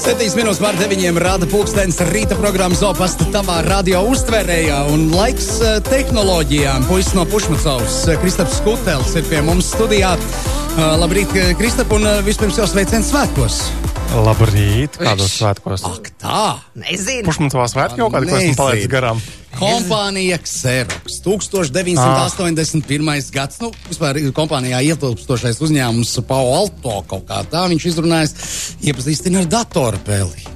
7 minūtes pār 9 rāda pulkstenis rīta programmas opasta tavā radio uztvērējā un laiks uh, tehnoloģijām. Puisis no Pušmacovs, uh, Kristaps Skutels ir pie mums studijā. Uh, labrīt, Kristap, un vispirms jau sveiciens svētkos. Labrīt, kādos svētkos? Ak, tā! Nezinu. Pušmacovā svētki kaut kādi, ko esmu palaidis garām. Kompānija Xerox, 1991. Ah. gads. Nu, vispār kompānijā ietilpstošais uzņēmums Pau Alto kaut kā tā. Viņš izrunājas, iepazīstina ar datorpeli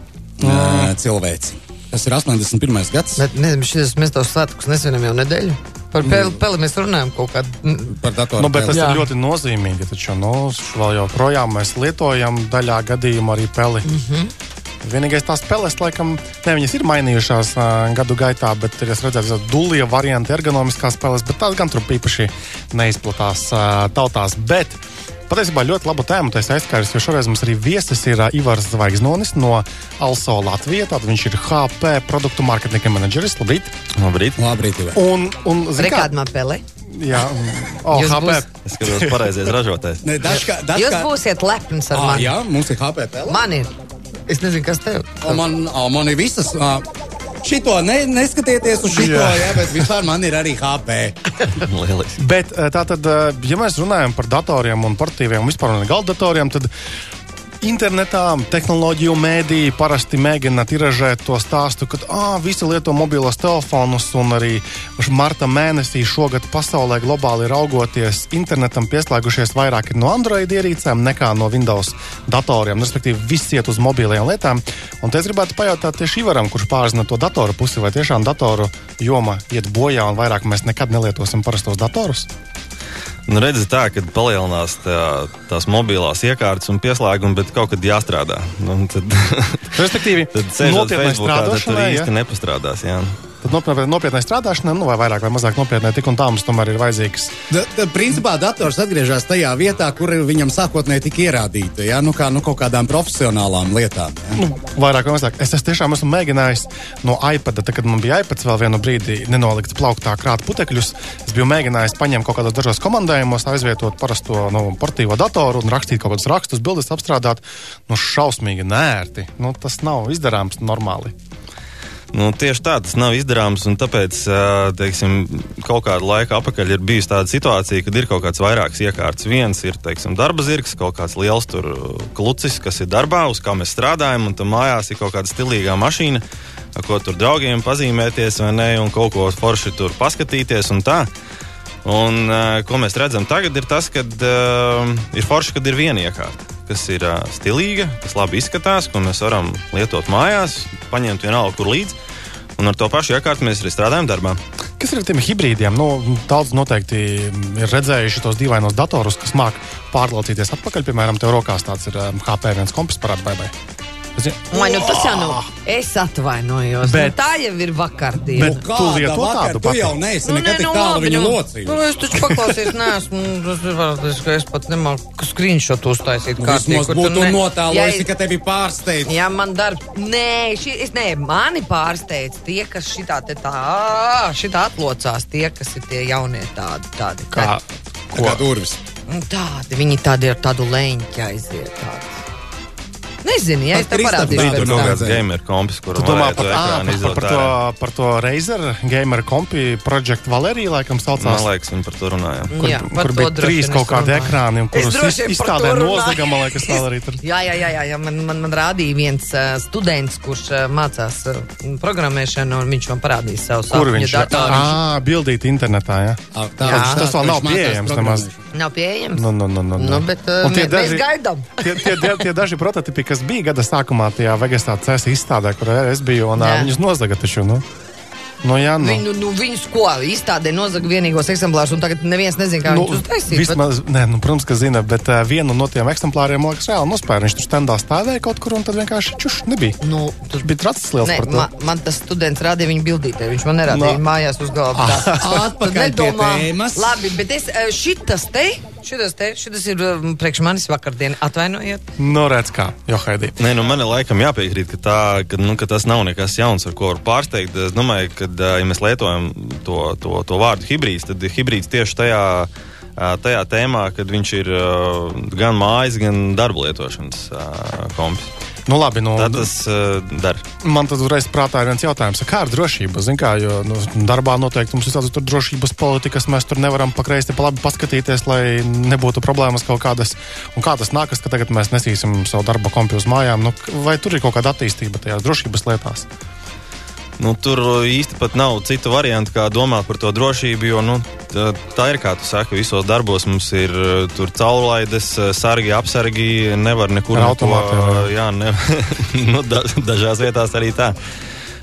mm. cilvēci. Tas ir 81. gads. Bet ne, šis, mēs tos svētkus nesvinam jau nedēļu. Par peli, peli mēs runājam kaut kādā par datoru. Nu, bet tas Jā. ir ļoti nozīmīgi. Taču nu, vēl joprojām mēs lietojam daļā gadījumā arī peli. Mm -hmm. Vienīgais tās spēles, laikam, ne, viņas ir mainījušās uh, gadu gaitā, bet ir redzēts, ka dulija varianti, ergonomiskās spēles, bet tās gan tur īpaši neizplatās uh, tautās. Bet patiesībā ļoti labu tēmu tas aizskārs, jo šoreiz mums arī viesis ir Ivars Zvaigznonis no Also Latvijas. Tātad viņš ir HP produktu mārketinga menedžeris. Labrīt! Labrīt! Labrīt Ivar. un, un Rekādmā pele. Jā, oh, Jūs HP. Būs... Es skatos, pareizais ražotājs. ne, dažka, dažka... Jūs būsiet lepns ar ah, mani. Jā, mums ir HP. Pele. Man ir. Es nezinu, kas tev ir. Man, man ir visas. Uh, Šito ne, neskatieties uz šo, ja, bet vispār man ir arī HP. bet tā tad, ja mēs runājam par datoriem un portīviem un vispār un galda datoriem, tad internetā, tehnoloģiju mēdīji parasti mēģina tiražēt to stāstu, ka visi lieto mobilos telefonus un arī marta mēnesī šogad pasaulē globāli raugoties internetam pieslēgušies vairāk no Android ierīcēm nekā no Windows datoriem. Respektīvi, viss iet uz mobilajām lietām. Un te es gribētu pajautāt tieši Ivaram, kurš pārzina to datoru pusi, vai tiešām datoru joma iet bojā un vairāk mēs nekad nelietosim parastos datorus? Nu, redzi, tā, kad palielinās tā, tās mobilās iekārtas un pieslēgumi, bet kaut kad jāstrādā. Nu, tad, Respektīvi, tad Facebookā, tad tur īsti ja? nepastrādās. Jā. Tad nopietnai strādāšanai, nu, vai vairāk vai mazāk nopietnai, tik un tā mums tomēr ir vajadzīgs. Da, da, principā dators atgriežas tajā vietā, kur viņam sākotnēji tika ierādīta. Ja? Nu, kā nu, kaut kādām profesionālām lietām. Ja? Nu, vairāk vai mazāk. Es, es tiešām esmu mēģinājis no iPad, tad, kad man bija iPad, vēl vienu brīdi nenolikt plauktā krāt putekļus. Es biju mēģinājis paņemt kaut kādos dažos komandējumos, aizvietot parasto nu, portīvo datoru un rakstīt kaut kādus rakstus, bildes apstrādāt. Nu, šausmīgi nērti. Nu, tas nav izdarāms normāli. Nu, tieši tā tas nav izdarāms. Tāpēc, teiksim, kaut kādu laiku atpakaļ ir bijusi tāda situācija, kad ir kaut kāds vairāks iekārts. Viens ir teiksim, darba zirgs, kaut kāds liels klucis, kas ir darbā, uz kā mēs strādājam, un tam mājās ir kaut kāda stilīga mašīna, ko tur draugiem pazīmēties, vai ne, un kaut ko forši tur paskatīties. Un tā. Un, ko mēs redzam tagad, ir tas, ka uh, ir forši, kad ir viena iekārta kas ir uh, stilīga, kas labi izskatās, ko mēs varam lietot mājās, paņemt vienalga, kur līdzi. Un ar to pašu iekārtu mēs arī strādājam darbā. Kas ir ar tiem hibrīdiem? Nu, daudz noteikti ir redzējuši tos dīvainos datorus, kas māca pārlaucīties atpakaļ. Piemēram, tev rokās tāds ir HP viens kompas parāds vai vai. Man nu, tas jau nav. Es atvainojos. Bet, nu, tā jau ir vakardiena. Bet nu, tu vakar, tādu tu jau neesi nu, nekad ne, tik nu, tālu viņu nu, locījis. Nu, es taču paklausies, neesmu. Tas ir varbūt, ka es pat nemāku screenshot uztaisīt. Vismaz būtu ne... notēlojis, ne... ka tevi pārsteidz. Jā, man darb. Nē, ši, es ne, mani pārsteidz tie, kas šitā te tā, šitā atlocās, tie, kas ir tie jaunie tādi. tādi kā? Kā durvis. Tādi, viņi tādi ar tādu leņķi aiziet. Tādi. Nezinu, ja es tev parādīšu. Tur kaut kāds gamer kompis, kur domā par, à, par, par, to, par to Razer gamer kompi Project Valerija, laikam saucās. Man liekas, viņi par to runāja. Kur, jā, kur bija trīs kaut kādi ekrāni, kurus izstādē nozagam, man liekas, vēl arī tur. Jā, jā, jā, jā, jā. Man, man, man rādīja viens uh, students, kurš uh, mācās uh, programmēšanu, un viņš man parādīja savu savu. Kur viņš? Ā, bildīt internetā, jā. Tā, jā. Tas vēl nav pieejams nemaz. Nav pieejams? Nu, nu, nu, nu, nu. bet uh, tie mēs daži, gaidām. tie, tie, tie, tie daži prototipi, kas bija gada sākumā tajā vegetācijas cēlā izstādē, kur es biju, un jā. viņus nozaga taču. Nu. Nu, jā, nu. Viņu, nu, viņus ko izstādē nozaga vienīgos eksemplārus, un tagad neviens nezina, kā nu, viņus uztaisīt. Vismaz, bet... nē, nu, protams, ka zina, bet uh, vienu no tiem eksemplāriem, liekas, reāli nospēja. Viņš tur standā stāvēja kaut kur, un tad vienkārši čuš nebija. Nu, tur bija tracis liels nē, to. Man, tas students rādīja viņu bildītē, viņš man nerādīja no. Nu. mājās uz galvas. Atpakaļ pie tēmas. Labi, bet es šitas te. Šitas, te, šitas ir um, priekš manis vakardiena. Atvainojiet. Nu, redz, kā jau haidī. Nē, nu, man laikam jāpiekrīt, ka, tā, ka, nu, ka tas nav nekas jauns, ar ko var pārsteigt. Es domāju, ka, ja mēs lietojam to, to, to vārdu hibrīds, tad hibrīds tieši tajā tajā tēmā, kad viņš ir uh, gan mājas, gan darba lietošanas uh, kompis. Nu, labi, nu, Tad tas uh, dara. Man tad uzreiz prātā ir viens jautājums, kā ar drošību. Zin kā, jo nu, darbā noteikti mums ir tādas drošības politikas, mēs tur nevaram pa kreisi pa labi paskatīties, lai nebūtu problēmas kaut kādas. Un kā tas nākas, ka tagad mēs nesīsim savu darba kompi uz mājām? Nu, vai tur ir kaut kāda attīstība tajās drošības lietās? Nu, tur īsti pat nav citu variantu, kā domāt par to drošību. Jo, nu, tā, tā ir kā tu saki, visos darbos mums ir uh, caurlaides, uh, sargi, apsargi. Nevar nekur automāti. Jā, ne, nu, da, dažās vietās arī tā.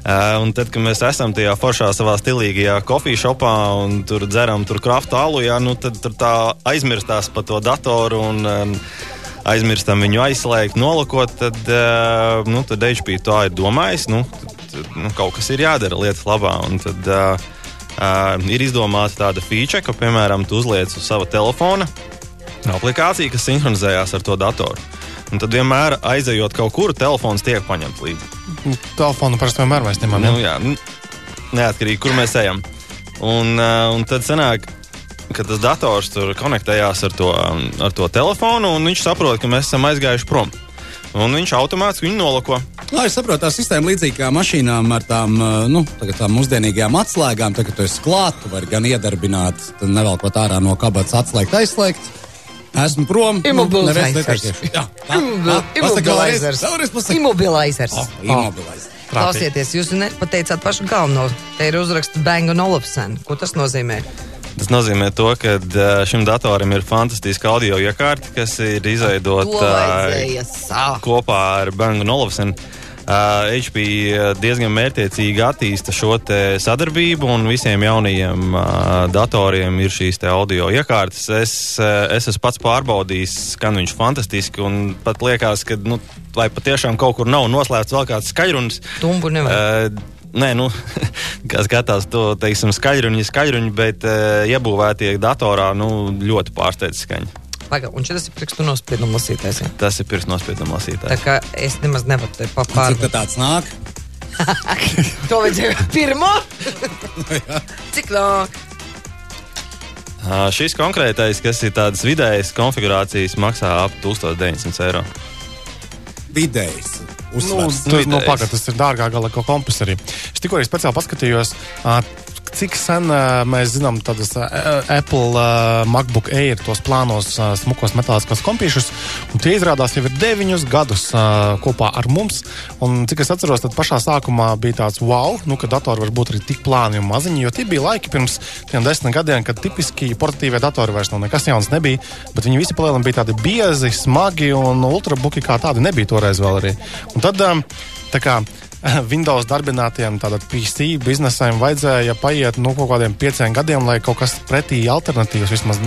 Uh, un tad, kad mēs esam tajā foršā savā stilīgajā kofiju šopā un tur dzeram tur kraftu alu, jā, nu, tad tur tā aizmirstās par to datoru un um, aizmirstam viņu aizslēgt, nolakot, tad, uh, nu, tad HP tā ir domājis. Nu, tad, nu, kaut kas ir jādara lietas labā. Tad uh, uh, ir izdomāta tāda feature, ka, piemēram, tu uzliec uz sava telefona aplikāciju, kas sinhronizējās ar to datoru. Un tad vienmēr aizejot kaut kur, telefons tiek paņemts līdzi. Nu, telefonu parasti vienmēr mēs ņemam. Nu, jā, neatkarīgi, kur mēs ejam. Un, uh, un tad sanāk, ka tas dators tur konektējās ar to, ar to telefonu, un viņš saprot, ka mēs esam aizgājuši prom. Un viņš automātiski viņu nolako. Lai es saprotu, tā sistēma līdzīga kā mašīnām ar tām, nu, tām mūsdienīgajām atslēgām. Tagad, kad tu esi klāts, tu vari gan iedarbināt, nevelkot ārā no kabatas, atslēgt, aizslēgt. Esmu prom. Immobilizers. Jā, tā Immobilizers. Immobilizers. Oh, immobilizers. Klausieties, jūs nepateicāt pašu galveno. Te ir uzraksts Bang un Olufsen. Ko tas nozīmē? Tas nozīmē, to, ka šim datoram ir fantastiska audio iekārta, kas ir izveidota kopā ar Bangu Olofsenu. Uh, HP diezgan mērķiecīgi attīsta šo sadarbību, un visiem jaunajiem datoriem ir šīs audio iekārtas. Es, es esmu pats pārbaudījis, skan viņš fantastiski, un pat liekas, ka nu, vai patiešām kaut kur nav noslēpts vēl kāds skaļrunis. Tumbu nevar. Uh, Nē, nu, kā skatās to teiksim, skaļruņi, skaļruņi, bet uh, iebūvētie datorā nu, ļoti pārsteidz skaņu. Pagaid, un šis ir pirkstu nospiedumu lasītājs. Ja? Tas ir pirkstu nospiedumu lasītājs. Tā kā es nemaz nevaru te papārnāt. Cik tāds nāk? to vajadzēja pirmo? Cik nāk? Uh, šis konkrētais, kas ir tāds vidējas konfigurācijas, maksā ap 1900 eiro. Vidējs. Uzsvars. Nu, tas, nu, pagad, tas ir dārgāk gala kā kompresori. Es tikko arī speciāli paskatījos, uh, cik sen uh, mēs zinām tādas uh, Apple uh, MacBook Air tos plānos uh, smukos metāliskos kompīšus, un tie izrādās jau ir deviņus gadus uh, kopā ar mums. Un cik es atceros, tad pašā sākumā bija tāds wow, nu, ka datori var būt arī tik plāni un maziņi, jo tie bija laiki pirms tiem desmit gadiem, kad tipiski portatīvie datori vairs nav nekas jauns nebija, bet viņi visi palielinājumi bija tādi biezi, smagi un ultrabuki kā tādi nebija toreiz vēl arī. Un tad, um, tā kā Windows darbinātiem, PC biznesam vajadzēja paiet nu, kaut kādiem pieciem gadiem, lai kaut kas pretī alternatīvs vismaz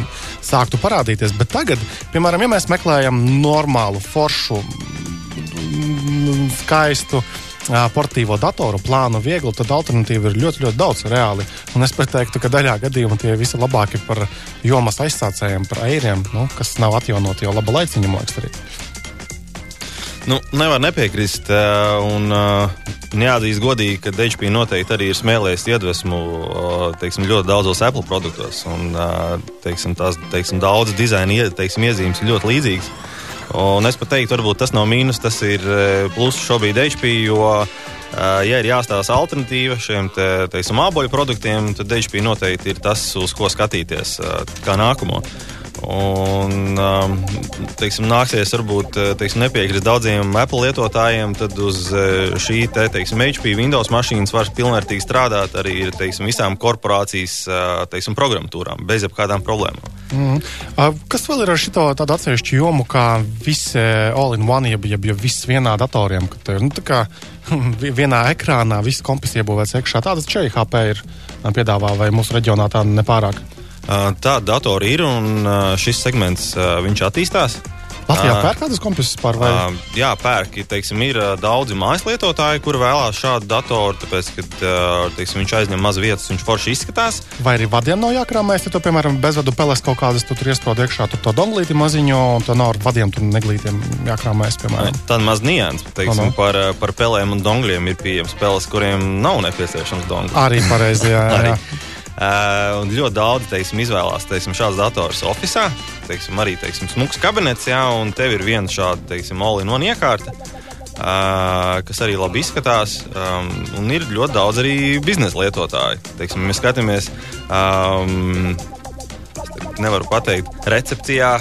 sāktu parādīties. Bet tagad, piemēram, ja mēs meklējam normālu, foršu, skaistu. Portīvo datoru plānu viegli, tad alternatīva ir ļoti, ļoti daudz reāli. Un es pat teiktu, ka daļā gadījumā tie visi labāki par jomas aizsācējiem, par eiriem, nu, kas nav atjaunoti jau laba laiciņa, man liekas, arī. Nu, nevar nepiekrist. Un, Jāatzīst godīgi, ka HP noteikti arī ir smēlējis iedvesmu teiksim, ļoti daudzos Apple produktos. Un, teiksim, tās teiksim, daudzas dizaina teiksim, iezīmes ir ļoti līdzīgas. Un es pat teiktu, varbūt tas nav mīnus, tas ir pluss šobrīd HP. Jo, ja ir jāstāsta alternatīva šiem te, teiksim, āboļu produktiem, tad HP noteikti ir tas, uz ko skatīties kā nākamo. Un, um, teiksim, nāksies varbūt teiksim, nepiekrist daudziem Apple lietotājiem, tad uz šī te, teiksim, HP Windows mašīnas var pilnvērtīgi strādāt arī teiksim, visām korporācijas teiksim, programmatūrām bez jebkādām problēmām. Mm. Kas vēl ir ar šo tādu atsevišķu jomu, kā visi all-in-one, jeb, jeb, jeb viss vienā datoriem, kad ir nu, kā, vienā ekrānā viss kompis iebūvēts iekšā. Tādas čai HP ir piedāvā vai mūsu reģionā tā nepārāk. Tāda datora ir un šis segments viņš attīstās. Latvijā pērk tādas komputerus par vai? Jā, pērk. Teiksim, ir daudzi mājas lietotāji, kuri vēlās šādu datoru, tāpēc, ka teiksim, viņš aizņem maz vietas, viņš forši izskatās. Vai arī vadiem nav jākrāmēs, ja tu, piemēram, bezvadu peles kaut kādas, tu tur iestrod iekšā, tur to donglīti maziņo, un to nav ar vadiem tur neglītiem jākrāmēs, piemēram. Tad maz nians, teiksim, no, no. Par, par pelēm un dongliem ir pieejams peles, kuriem nav nepieciešams donglis. Arī pareizi, jā. jā. Uh, un ļoti daudz teiksim, izvēlās teiksim, šādu datoru oficiālā. Arī teiksim, smūgs kabinets, jā, un tev ir viena šāda all-in-one iekārta. Uh, kas arī labi izskatās, um, un ir ļoti daudz arī biznesa lietotāju. Teiksim, mēs skatāmies, um, nevaru pateikt, recepcijā.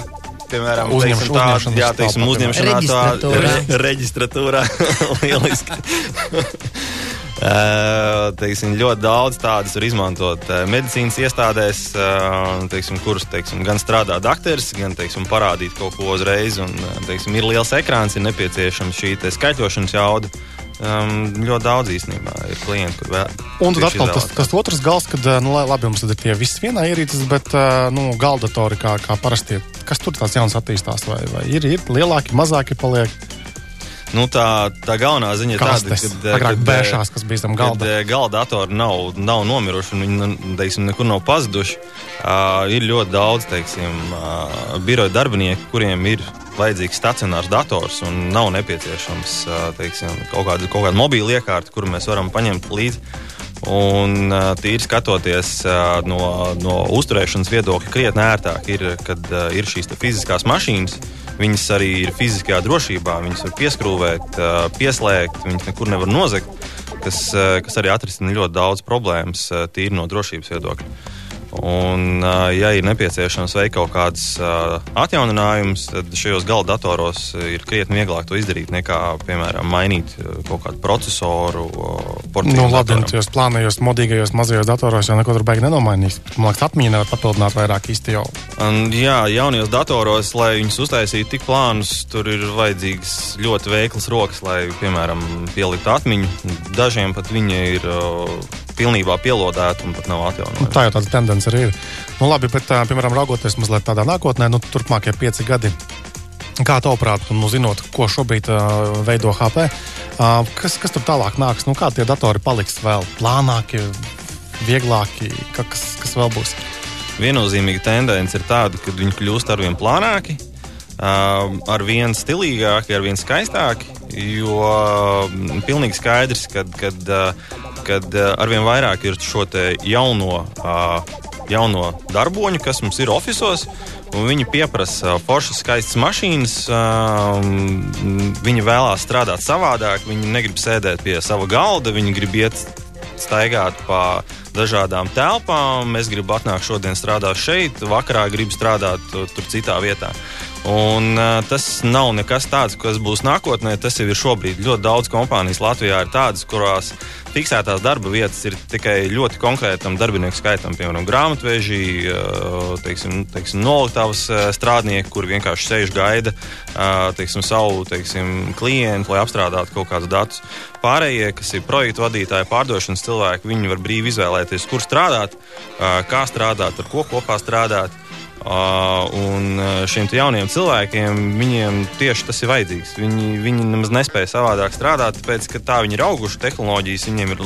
Piemēram, Uzņemš- teiksim, tā, jā, teiksim, uzņemšanā tā re, reģistratūrā. Lieliski. Uh, teiksim, ļoti daudz tādas var izmantot uh, medicīnas iestādēs, uh, teiksim, kuras teiksim, gan strādā dakteris, gan teiksim, parādīt kaut ko uzreiz. Un, teiksim, ir liels ekrāns, ir nepieciešama šī skaitļošanas jauda. Um, ļoti daudz īstenībā ir klienti, kur vēl. Un tad atkal tas, tas otrs gals, kad nu, labi, mums ir tie visi vienā ierīces, bet nu, galdatori kā, kā parasti. Kas tur tāds jauns attīstās? Vai, vai ir, ir lielāki, mazāki paliek? Nu, tā, tā galvenā ziņa ir tāda, ka agrāk bēšās, kas bija zem galda. Kad, eh, galda datori nav, nav nomiruši, un viņi nu, teiksim, nekur nav pazuduši. Uh, ir ļoti daudz teiksim, uh, biroja darbinieku, kuriem ir vajadzīgs stacionārs dators un nav nepieciešams uh, teiksim, kaut kāda, kaut kāda mobīla iekārta, kuru mēs varam paņemt līdzi. Un tīri skatoties no, no uzturēšanas viedokļa, krietni ērtāk ir, kad ir šīs fiziskās mašīnas. Viņas arī ir fiziskajā drošībā, viņas var pieskrūvēt, pieslēgt, viņas nekur nevar nozagt, kas, kas arī atrisina ļoti daudz problēmas tīri no drošības viedokļa. Un, ja ir nepieciešams veikt kaut kādas atjauninājumus, tad šajos gala datoros ir krietni vieglāk to izdarīt nekā, piemēram, mainīt kaut kādu procesoru. Nu, labi, un tajos plānajos, modīgajos, mazajos datoros jau neko tur baigi nenomainīs. Man liekas, atmiņa nevar papildināt vairāk īsti jau. Un, jā, jaunajos datoros, lai viņus uztaisītu tik plānus, tur ir vajadzīgas ļoti veiklas rokas, lai, piemēram, pieliktu atmiņu. Dažiem pat viņi ir uh, pilnībā pielādēti un pat nav Nu, atjaunoti. tā jau tāda tendence arī ir. Nu, labi, bet, piemēram, raugoties mazliet tādā nākotnē, nu, turpmākie pieci gadi. Kā tavuprāt, nu, zinot, ko šobrīd uh, veido HP, uh, kas, kas tur tālāk nāks? Nu, kā tie datori paliks vēl plānāki, vieglāki, ka, kas, kas vēl būs? Viennozīmīga tendence ir tāda, ka viņi kļūst ar vien plānāki, uh, ar vien stilīgāki, ar vien skaistāki. Jo mm, pilnīgi skaidrs, ka kad, uh, kad uh, ar vien vairāk ir šo jauno, uh, jauno darboņu, kas mums ir oficiālos. Viņi pieprasa foršas, skaistas mašīnas, viņi vēlās strādāt savādāk, viņi negrib sēdēt pie sava galda, viņi grib iet staigāt pa dažādām telpām. Es gribu atnākt šodien strādāt šeit, vakarā gribu strādāt tu- tur citā vietā. Un, uh, tas nav nekas tāds, kas būs nākotnē. Tas jau ir šobrīd. Ļoti daudz kompānijas Latvijā ir tādas, kurās fiksētās darba vietas ir tikai ļoti konkrētam darbinieku skaitam, piemēram, grāmatveži, uh, teiksim, teiksim, noliktavas strādnieki, kuri vienkārši sēž gaida uh, teiksim, savu teiksim, klientu, lai apstrādātu kaut kādus datus. Pārējie, kas ir projektu vadītāji, pārdošanas cilvēki, viņi var brīvi izvēlēties, kur strādāt, kā strādāt, ar ko kopā strādāt. Uh, un uh, šiem jauniem cilvēkiem viņiem tieši tas ir vajadzīgs. Viņi, viņi nemaz nespēja savādāk strādāt, tāpēc ka tā viņi ir auguši, tehnoloģijas viņiem ir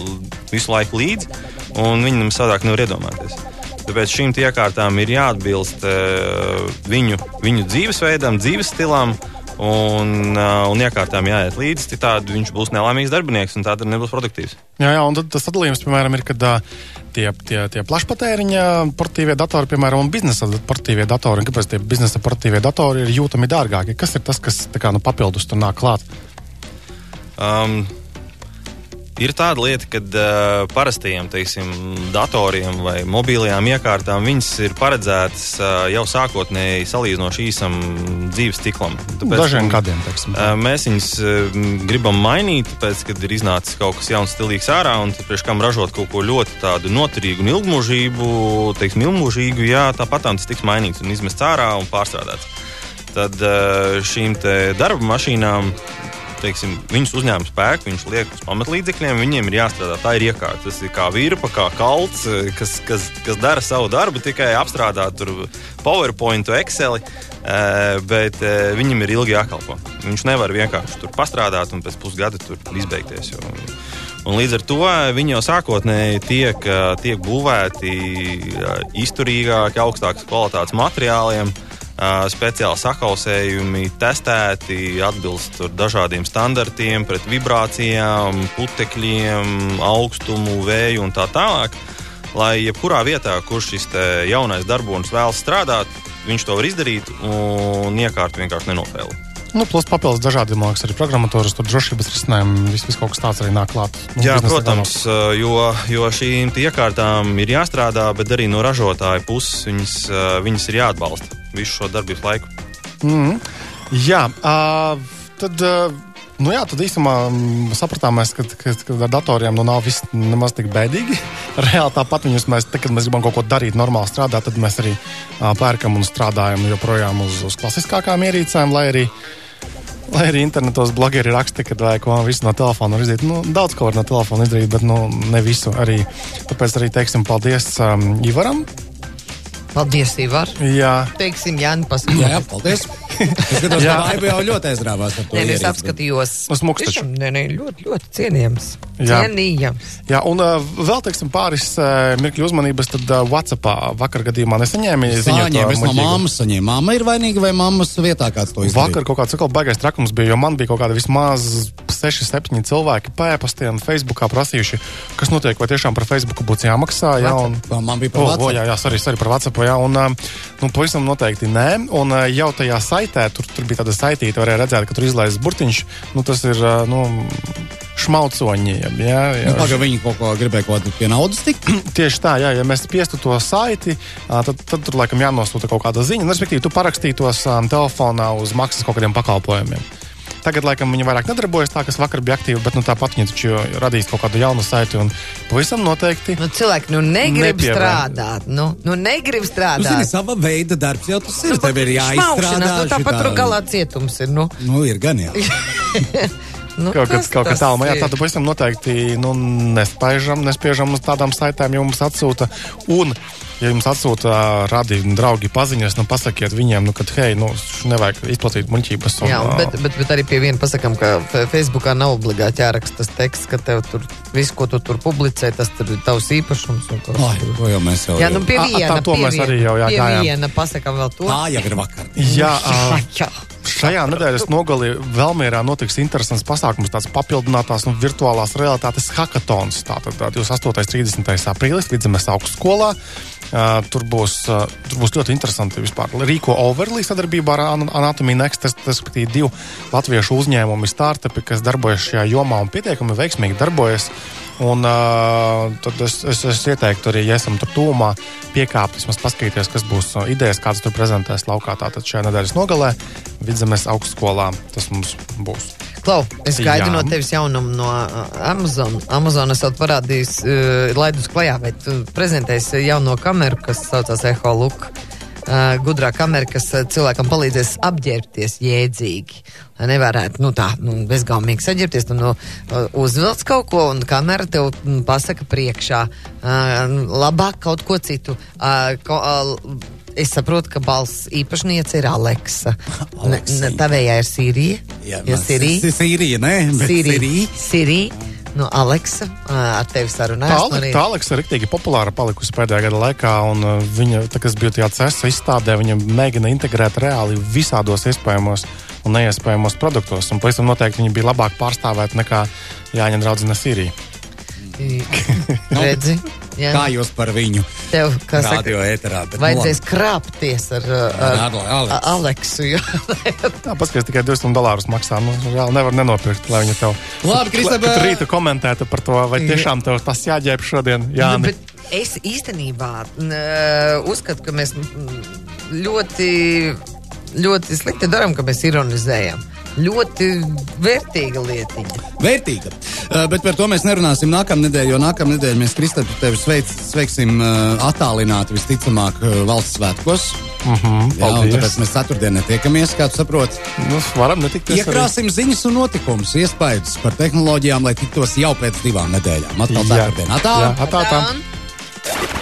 visu laiku līdzi, un viņi nemaz savādāk nevar iedomāties. Tāpēc šīm iekārtām ir jāatbilst uh, viņu, viņu dzīvesveidam, dzīves stilam. Un, uh, un iekārtām jāiet līdzi, citādi viņš būs nelaimīgs darbinieks un tādā nebūs produktīvs. Jā, jā, un tas sadalījums, piemēram, ir, kad uh, tie, tie, tie plašpatēriņa portīvie datori, piemēram, un biznesa portīvie datori, un kāpēc tie biznesa portīvie datori ir jūtami dārgāki? Kas ir tas, kas kā, nu, papildus tur nāk klāt? Um, ir tāda lieta, ka uh, parastajiem teiksim, datoriem vai mobilajām iekārtām viņas ir paredzētas uh, jau sākotnēji salīdzinoši īsam dzīves ciklam. Dažiem gadiem, teiksim. Mēs viņus gribam mainīt, tāpēc, kad ir iznācis kaut kas jauns, stilīgs ārā, un priekš kam ražot kaut ko ļoti tādu noturīgu un ilgmūžīgu, teiksim, ilgmūžīgu, jā, tāpat tas tiks mainīts un izmests ārā un pārstrādāts. Tad šīm darba mašīnām teiksim, viņus uzņēma spēku, viņš liek uz pamatlīdzekļiem, viņiem ir jāstrādā. Tā ir iekārta. Tas ir kā virpa, kā kalts, eh, kas, kas, kas dara savu darbu, tikai apstrādā tur PowerPoint, Excel. eh, Bet eh, viņam ir ilgi jākalpo. Viņš nevar vienkārši tur pastrādāt un pēc pusgada tur izbeigties. Jo, Un līdz ar to viņi jau sākotnēji tiek, tiek būvēti izturīgāki, augstākas kvalitātes materiāliem. Uh, speciāli sakausējumi, testēti, atbilst dažādiem standartiem, pret vibrācijām, putekļiem, augstumu, vēju un tā tālāk. Lai jebkurā vietā, kur šis jaunais darbonis vēlas strādāt, viņš to var izdarīt un iekārta vienkārši nenofēlē. Nu, plus papildus dažādi mākslinieki, arī programmatūras, tur drošības risinājumi, viss vis kaut kas tāds arī nāk klāt. Nu, Jā, protams, uh, jo, jo šīm iekārtām ir jāstrādā, bet arī no ražotāja puses viņas, viņas ir jāatbalsta visu šo darbības laiku. Mm. Jā, uh, tad. Uh, Nu jā, tad īstenībā sapratām, mēs, ka, ka, ka ar datoriem nu nav viss nemaz tik bēdīgi. Reāli tāpat viņus mēs, te, kad mēs gribam kaut ko darīt, normāli strādāt, tad mēs arī uh, pērkam un strādājam joprojām uz, uz klasiskākām ierīcēm, lai arī, lai arī internetos blogeri raksta, ka vajag ko visu no telefona izdarīt. Nu, daudz ko var no telefona izdarīt, bet nu, ne visu arī. Tāpēc arī teiksim paldies um, Ivaram. Paldies, Ivar. Jā, Teiksim, Jāni, pasakot. Jā, jā, paldies. Es skatos, Jā. ka Aiba jau ļoti aizrāvās ar to. Nē, nē, es apskatījos. Uz. Tiešām, Nē, nē, ļoti, ļoti cienījams. Jā. Cienījams. Jā, un uh, vēl teiksim, pāris uh, mirkļu uzmanības. Tad uh, WhatsAppā vakar gadījumā nesaņēma bet- ziņu. Saņēma, es no mammas saņēmu. Mamma ir vainīga vai mammas vietā kāds to izdarīja? Vakar kaut kāds atkal baigais trakums bija, jo man bija kaut kāda vismaz 6, 7 cilvēki pēpastiem Facebookā prasījuši, kas notiek, vai tiešām par Facebooku būtu jāmaksā. Jā, un, Man bija par O, o, WhatsApp. jā, jā, arī, arī par WhatsApp. Jā, un, um, nu, pavisam noteikti nē. Un uh, jau tajā saitē, tur, tur bija tāda saitīta, varēja redzēt, ka tur izlaists burtiņš. Nu, tas ir uh, nu, šmaucoņiem. Jā, jā. Nu, Pagaidām viņi kaut ko gribēja kaut kādu pie naudas tikt. Tieši tā, jā, ja mēs spiestu to saiti, tad, tad tur laikam jānosūta kaut kāda ziņa. Nu, respektīvi, tu parakstītos um, telefonā uz maksas kaut kādiem pakalpojumiem. Tagad, laikam, viņi vairāk nedarbojas tā, kas vakar bija aktīvi, bet nu, tāpat viņi taču radīs kaut kādu jaunu saiti. Un pavisam noteikti. Nu, cilvēki nu negrib Nepievēr. strādāt. Nu, nu negrib Nu, strādāt. sava veida darbs jau tas ir. Tev ir Šmaukšanās, jāizstrādā. Nu, tāpat tur galā cietums ir. Nu, Nu, ir gan jau. nu, Kaut kas kas kaut kā tas tālu, jā, tādu pavisam noteikti nu, nespēžam, nespiežam uz tādām saitēm, jo mums atsūta. Un, ja jums atsūta radi draugi paziņas, nu pasakiet viņiem, nu, ka, hei, nu, nevajag izplatīt muļķības. un, Jā, un, bet, bet, bet arī pie viena pasakām, ka Facebookā nav obligāti jāraksta tas teksts, ka tev tur viss, ko tu tur publicē, tas tur ir tavs īpašums. un kas Ai, to jau mēs jau. Jā, nu pie A- a, tā viena. to pie mēs viena, arī jau, jā, pie gājām. viena pasakām vēl to. Tā jau ir vakar. Jā, Jā. Šajā nedēļas nogalī Vēlmērā notiks interesants pasākums, tāds papildinātās un virtuālās realitātes hackathons. Tātad ā, 28. un 30. aprīlis Vidzemes augstskolā. Uh, tur, būs, uh, tur būs ļoti interesanti vispār. Rīko Overlī sadarbībā ar An- Anatomy Next, ir divi latviešu uzņēmumi, startupi, kas darbojas šajā jomā un pietiekami veiksmīgi darbojas. Un, uh, tad es, es, es ieteiktu arī, ja esam tur tūmā, piekāpt, vismaz paskatīties, kas būs idejas, kādas tur prezentēs laukā. Tātad šajā nedēļas nogalē Vidzemes augstskolā tas mums būs. Klau, es gaidu Jā. no tevis jaunumu no Amazon. Amazon es parādīju, uh, laidus klajā, bet tu prezentēsi jauno kameru, kas saucās Eho Look. Uh, gudrā kamera, kas uh, cilvēkam palīdzēs apģērbties jēdzīgi. Lai nevarētu nu, tā nu, bezgalīgi saģērbties, tu nu, uh, uzvelc kaut ko, un kamera tev mm, pasaka priekšā. Uh, labāk kaut ko citu. Uh, ko, uh, es saprotu, ka balss īpašniece ir Aleksa. Ne, Aleksija. ne, tavējā ir Sīrija. Jā, Jo Sirija. Sīrija, nē, bet Sirija. Sirija. Nu, Aleksa, ar tevi Tā, sarunājos. no Ale, rīta. tā Aleksa ir rīktīgi populāra palikusi pēdējā gada laikā, un viņa, tā, kas bija tajā CESA izstādē, viņa mēģina integrēt reāli visādos iespējamos un neiespējamos produktos, un pavisam noteikti viņa bija labāk pārstāvēta nekā Jāņa draudzene Sirija. Redzi, jā, Kā jūs par viņu tev, nu vajadzēs krāpties ar, ar, Ar ar Aleksu. Jo- Jā, paskatās, tikai 200 dolārus maksā. Nu, reāli nevar nenopirkt, lai viņa tev Labi, Kristap, Kad rīta komentētu par to, vai tiešām tev tas jāģēb šodien. Jā, Nu, bet es īstenībā uzskatu, ka mēs ļoti, ļoti slikti darām, ka mēs ironizējam. Ļoti vērtīga lietiņa. Vērtīga. Uh, bet par to mēs nerunāsim nākamā nedēļa, jo nākamā nedēļa mēs Kristap tevi sveic, sveiksim uh, attālināti visticamāk uh, valsts svētkos. uh -huh, Jā, tāpēc mēs ceturtdien netiekamies, kā tu saproti. Nu, varam netikties. arī. Iekrāsim ziņas un notikumus, iespējas par tehnoloģijām, lai tiktos jau pēc divām nedēļām. Atkal ceturtdien. Atā! Jā, atā, tā. Un